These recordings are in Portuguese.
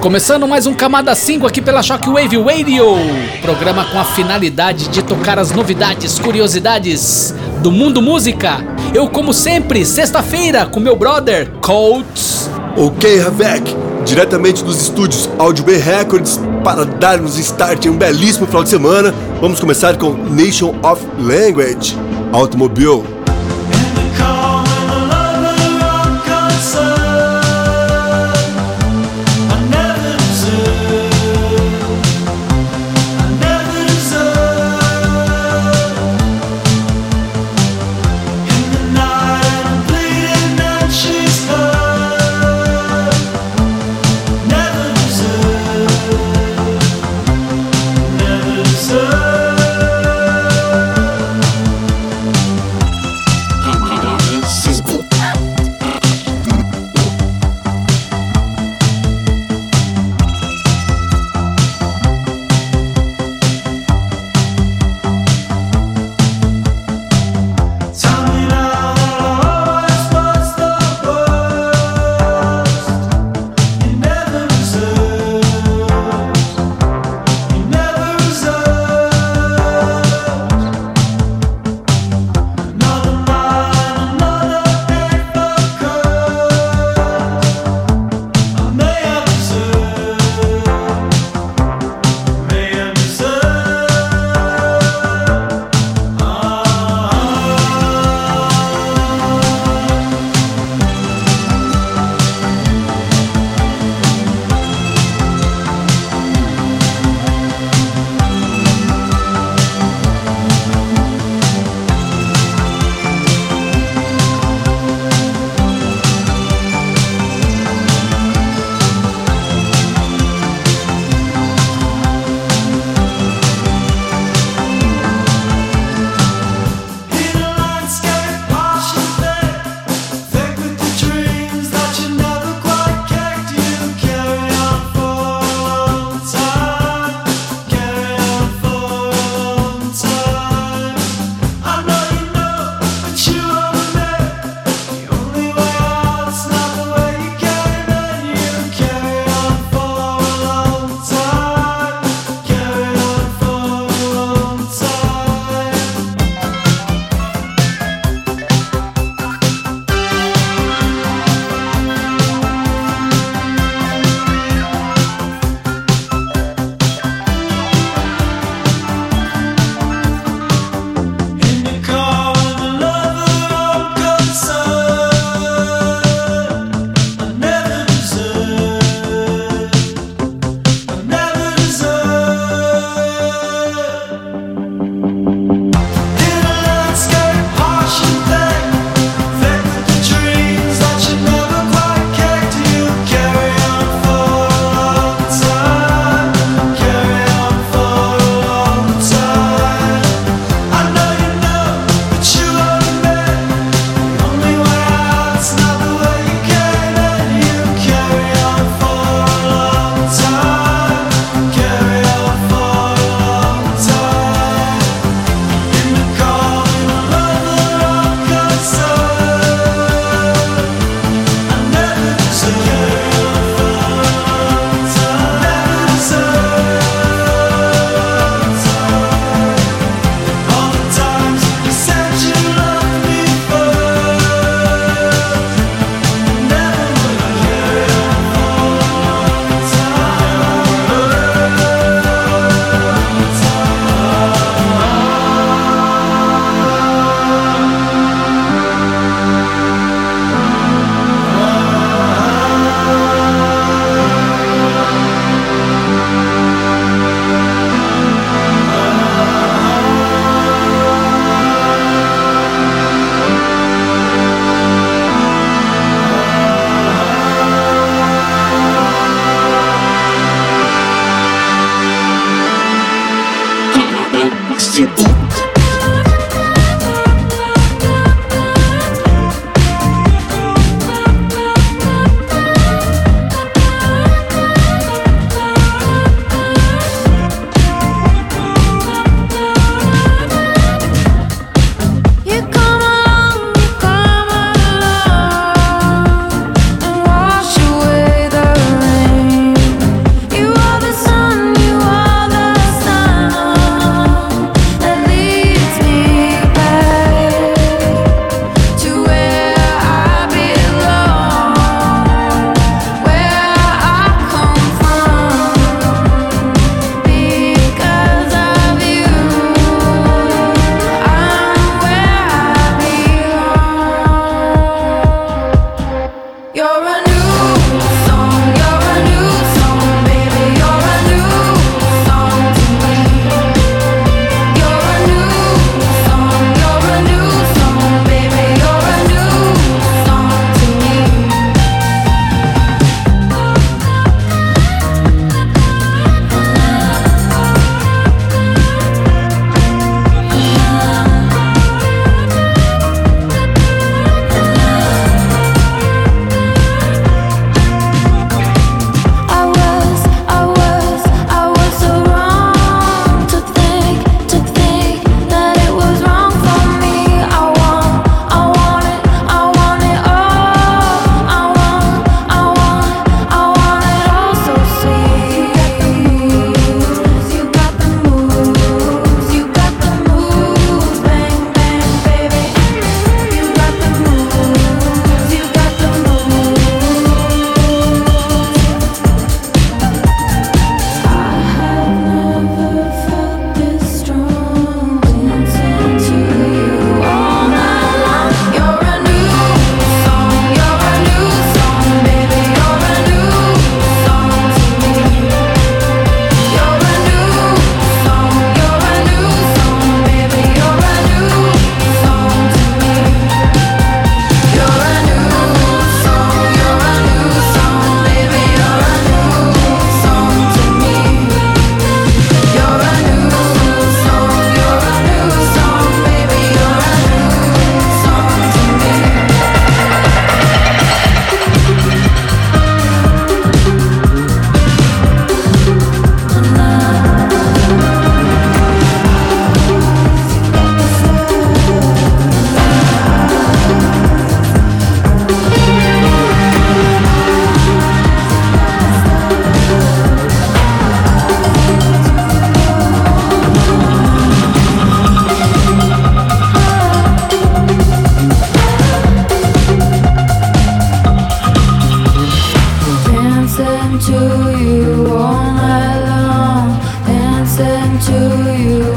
Começando mais um Camada 5 aqui pela Shockwave Radio, programa com a finalidade de tocar as novidades, curiosidades do mundo música. Eu, como sempre, sexta-feira com meu brother Colts. Ok, Ravek, diretamente dos estúdios Audio Bay Records, para darmos start em um belíssimo final de semana, vamos começar com Nation of Language, Automobile.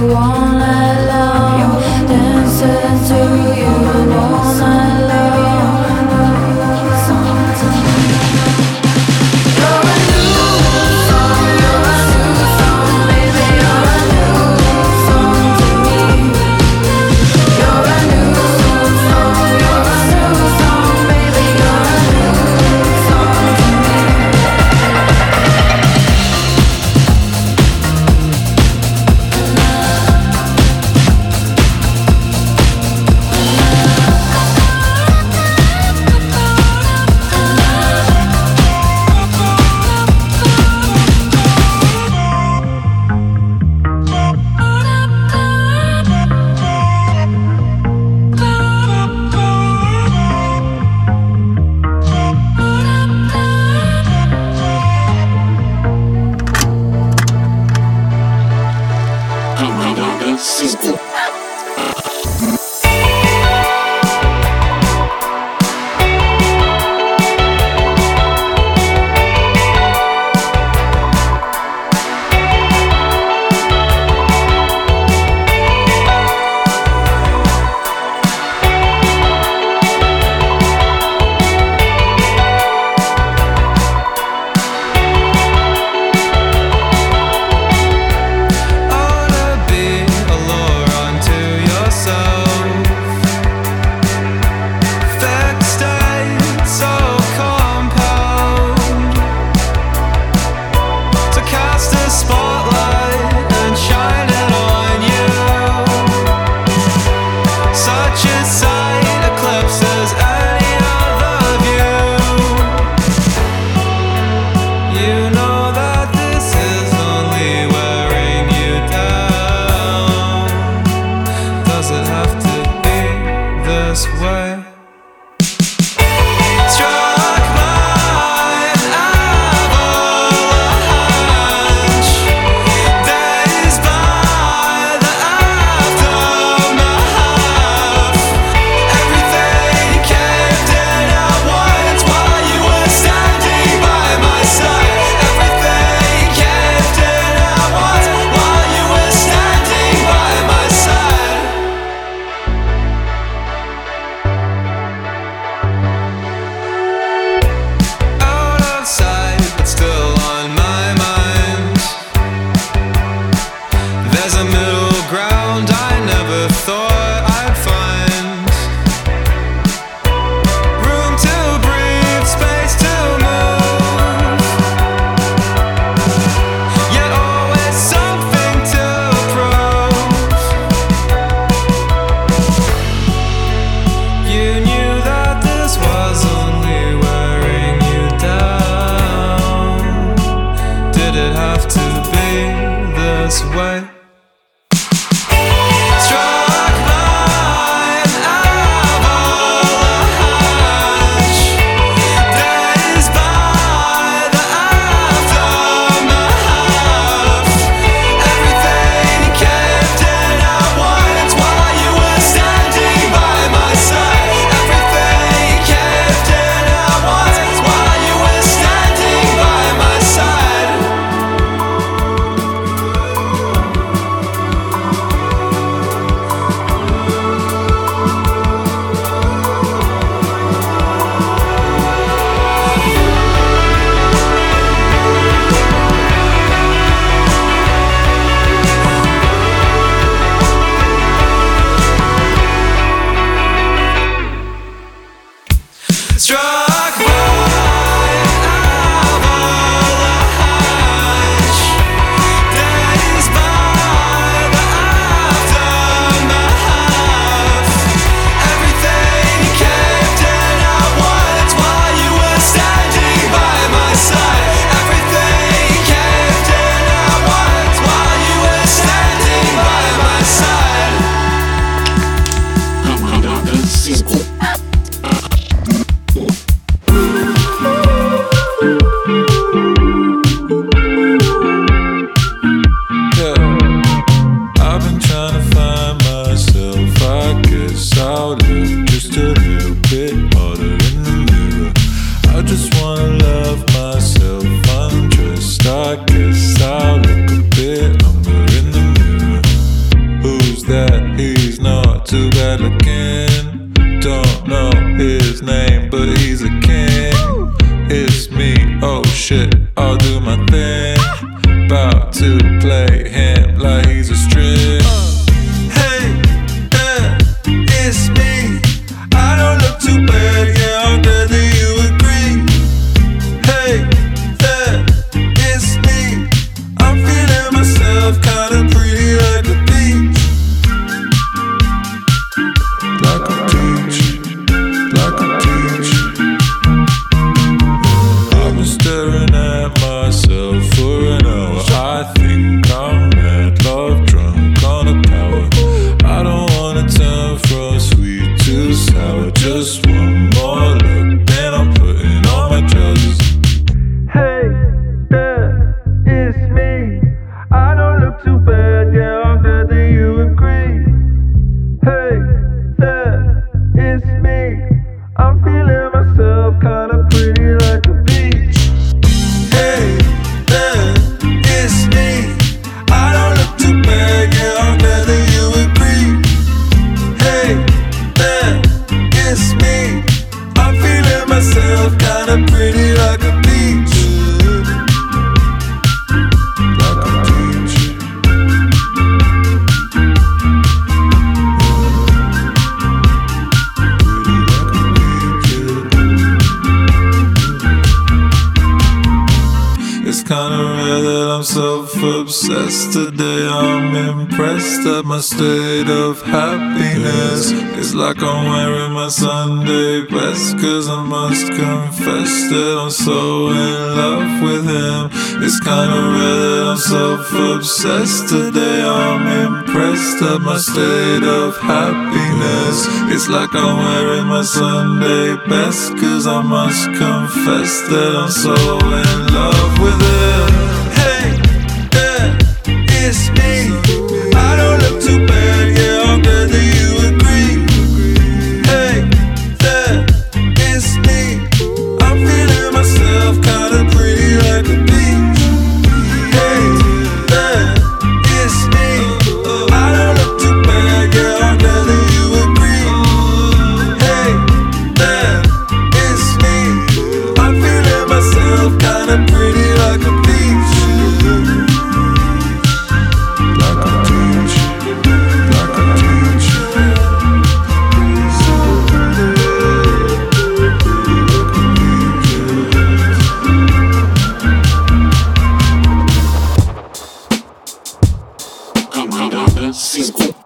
want too bad. state of happiness. It's like I'm wearing my Sunday best. Cause I must confess that I'm so in love with him. It's kinda red, I'm self obsessed. Today I'm impressed at my state of happiness. It's like I'm wearing my Sunday best. Cause I must confess that I'm so in love with him. Cinco.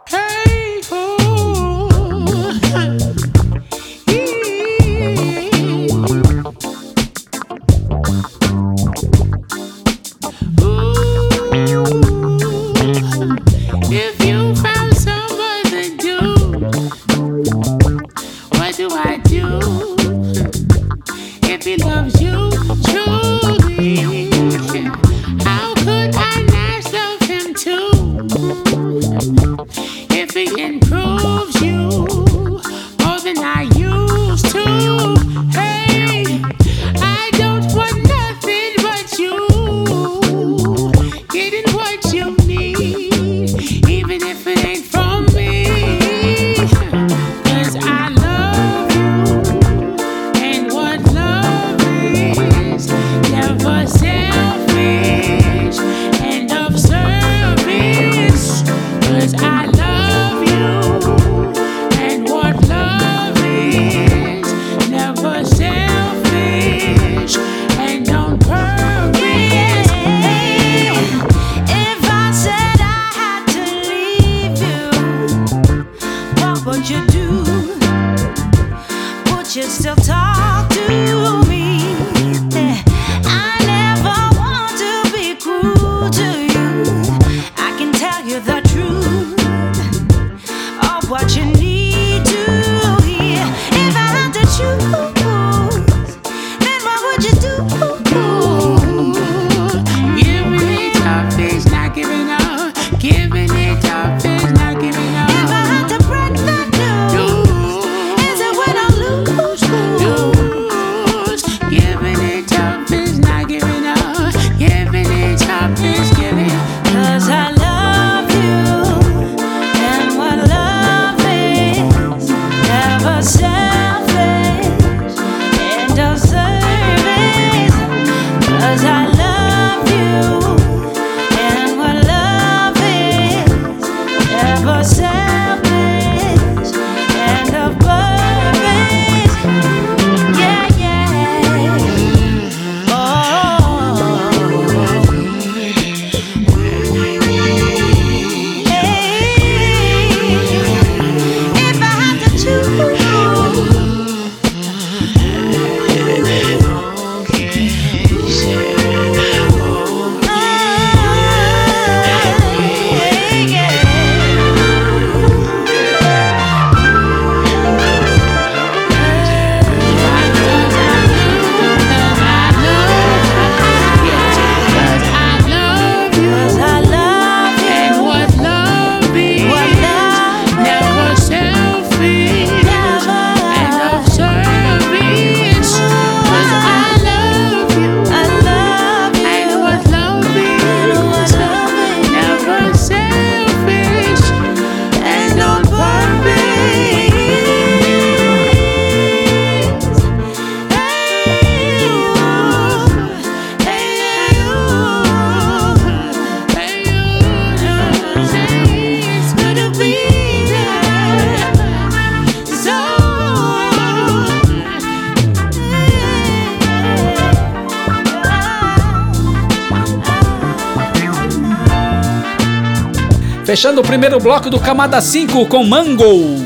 O primeiro bloco do Camada 5 com Mango,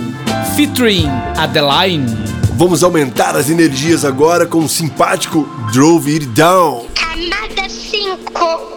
featuring Adeline. Vamos aumentar as energias agora com o simpático Drove It Down. Camada 5.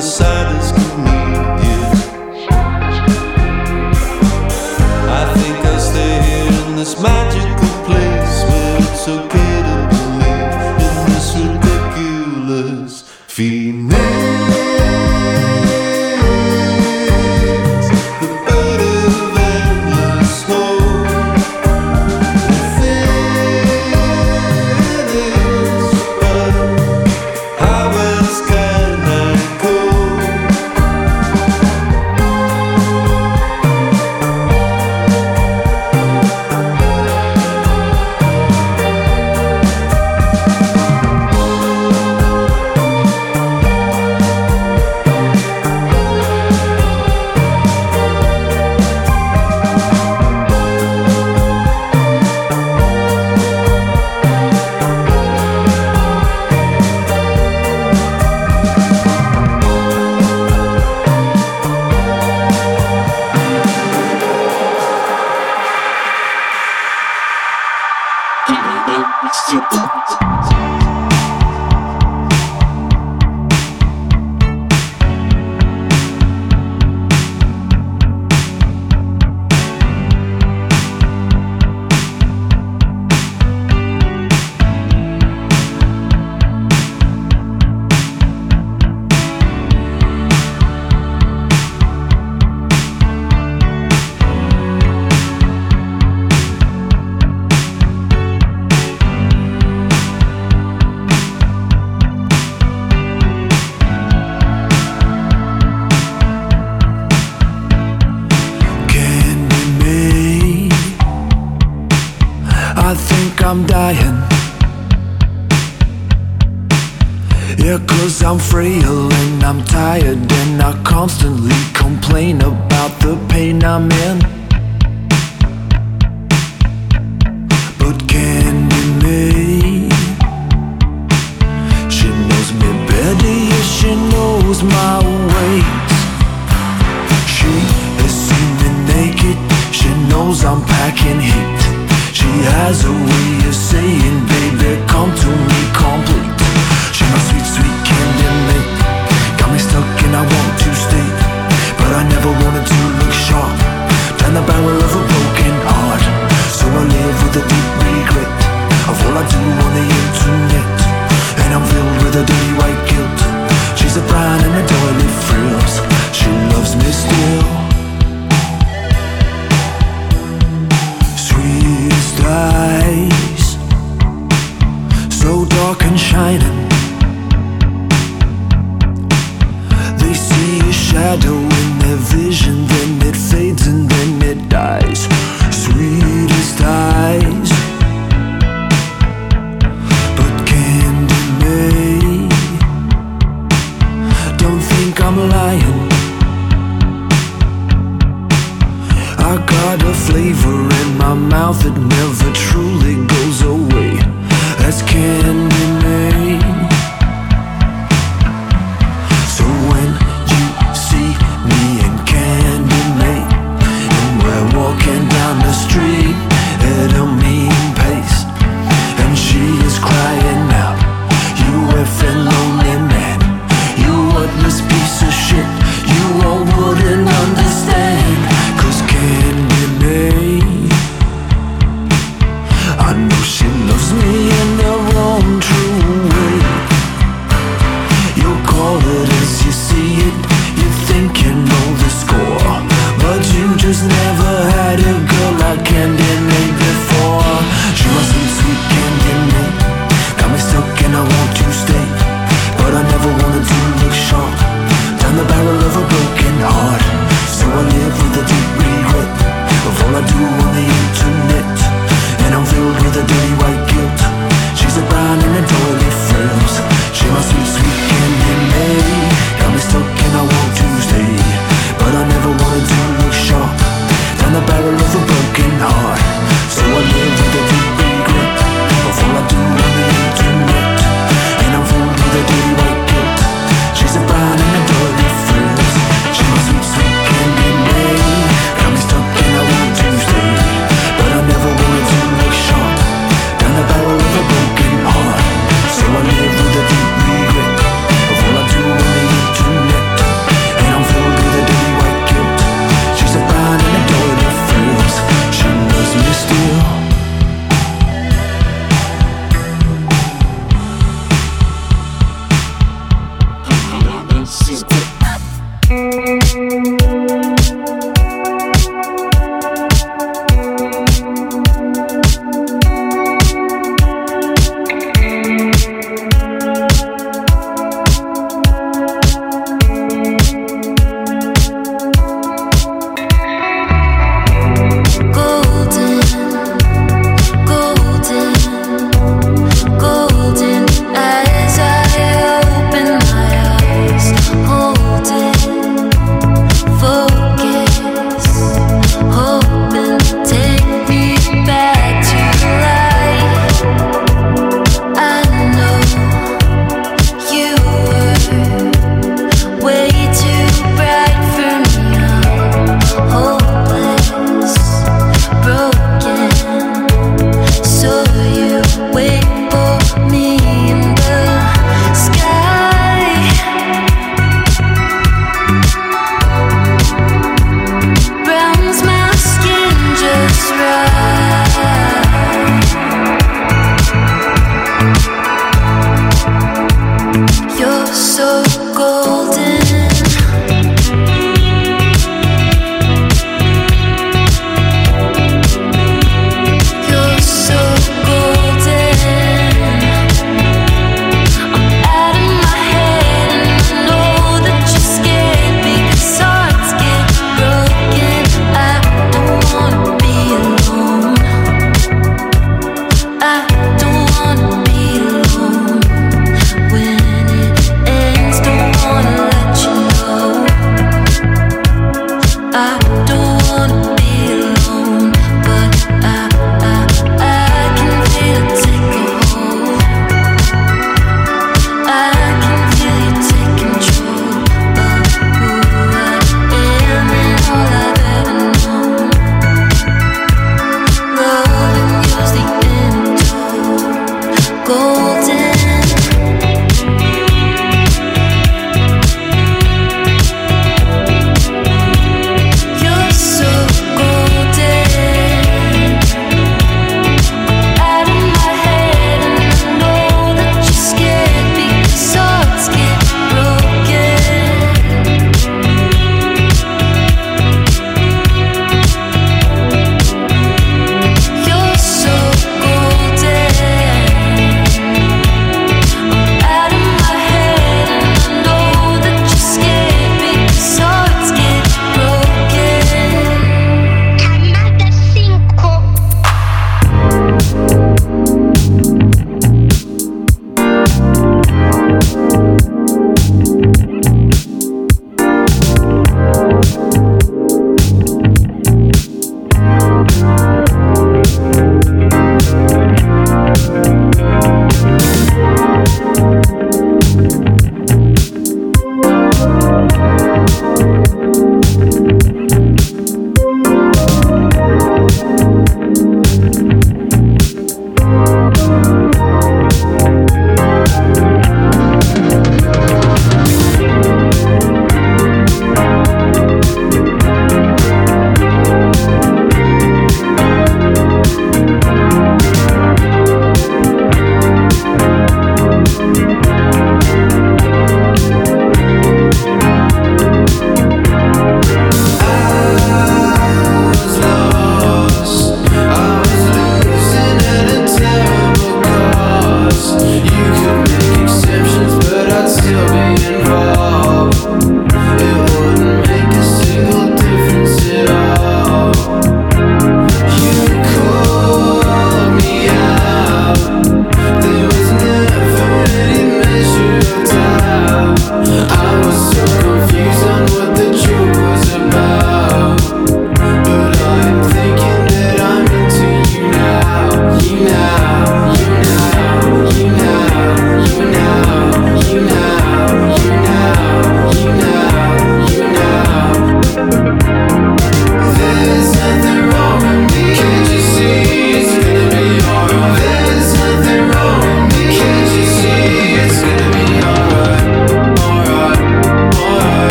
sudden and I'm tired and I constantly complain about the pain I'm in.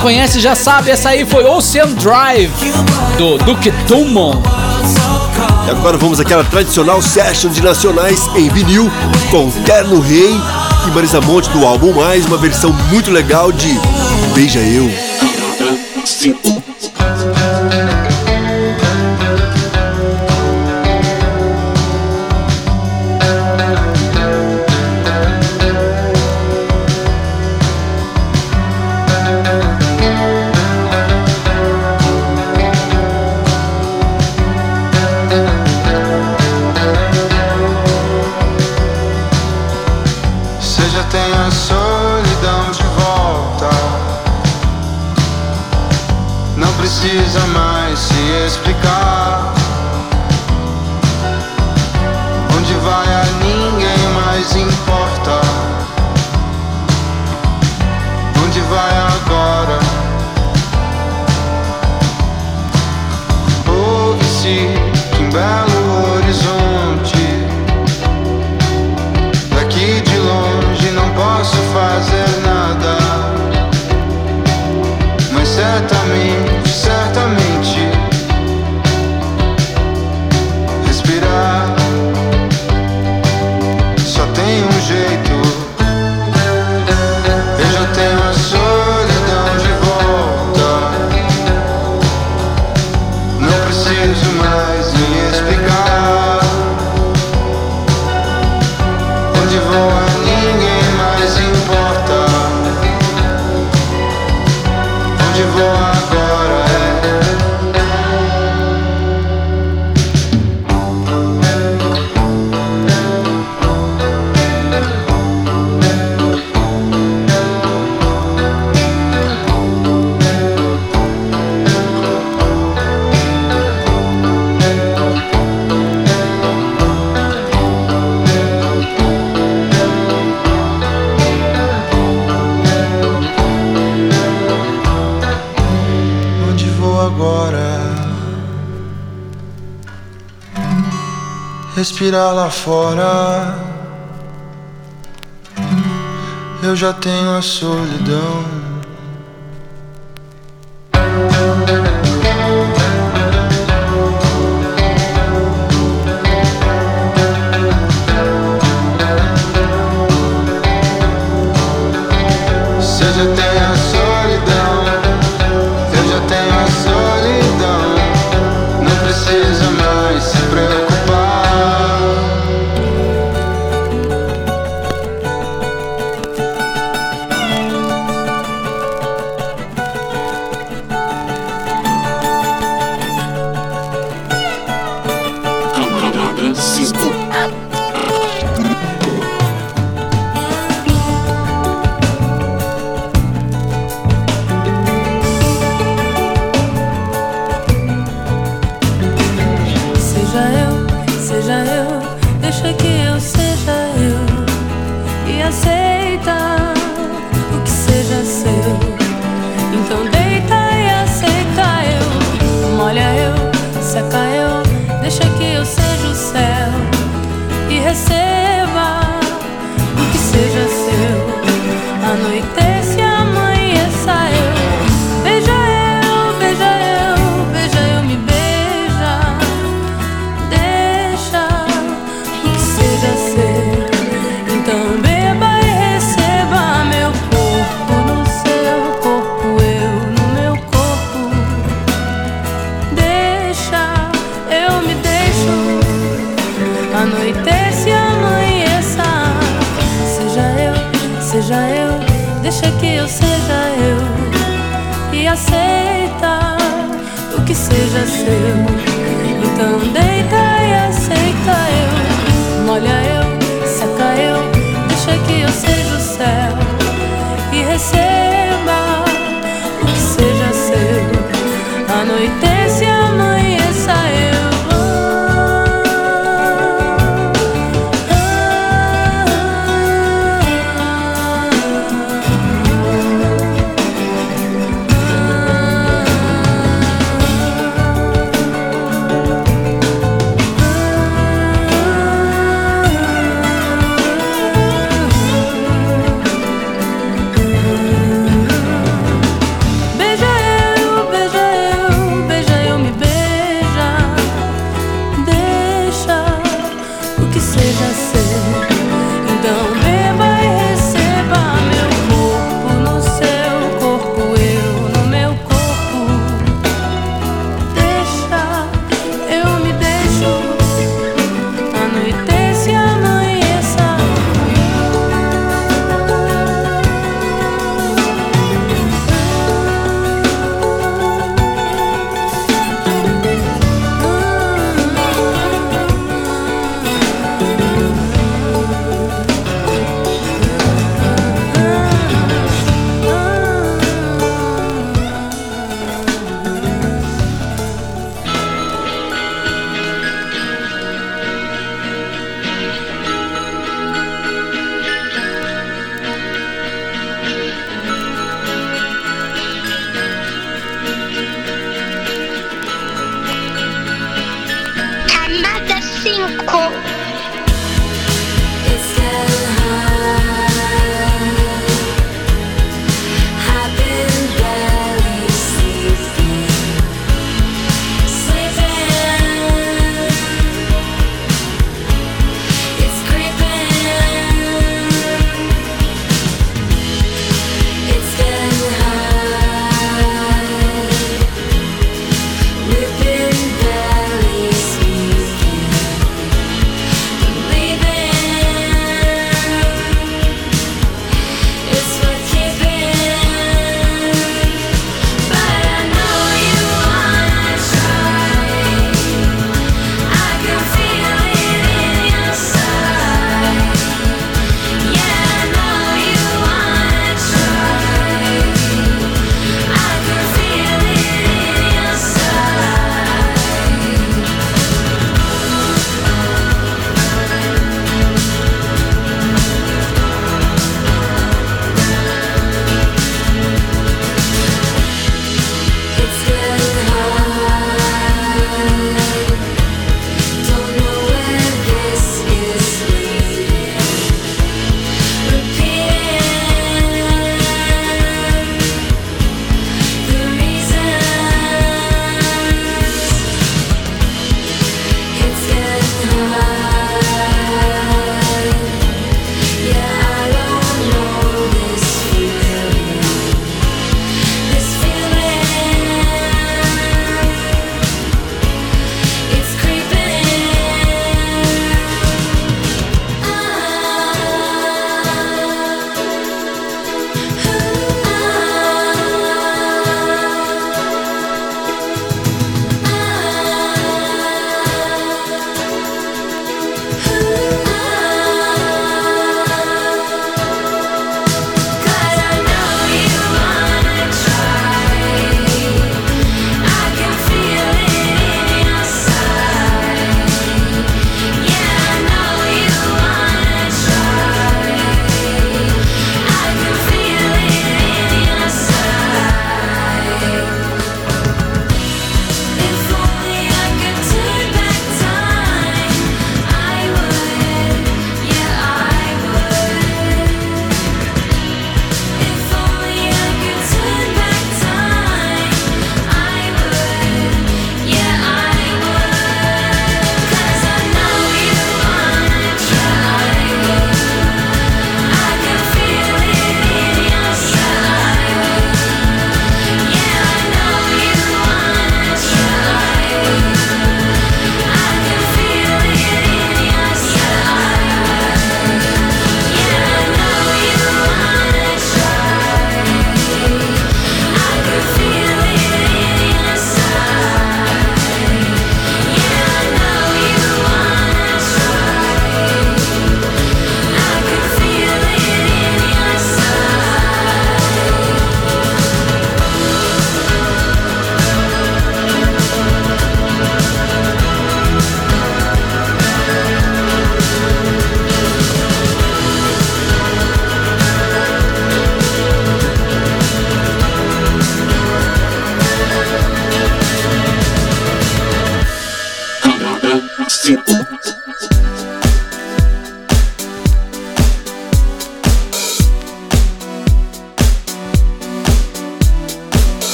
Conhece já sabe, essa aí foi Ocean Drive, do Duke Dumont. E agora vamos àquela tradicional session de nacionais em vinil com Terno Rei e Marisa Monte do álbum Mais, uma versão muito legal de Beija Eu. precisa mais se explicar. respirar lá fora. Eu já tenho a solidão. Seja já tem a solidão.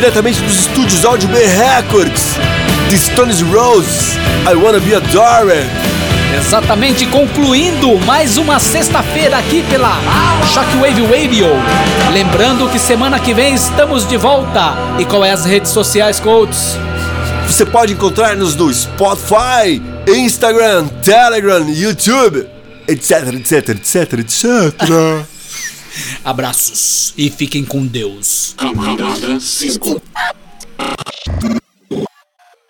Diretamente dos estúdios Audio B Records. The Stones Roses, I Wanna Be Adored. Exatamente, concluindo mais uma sexta-feira aqui pela Shockwave Radio. Lembrando que semana que vem estamos de volta. E qual é as redes sociais, Coaches? Você pode encontrar-nos no Spotify, Instagram, Telegram, YouTube, etc, etc, etc, etc. Abraços e fiquem com Deus. Camada 5.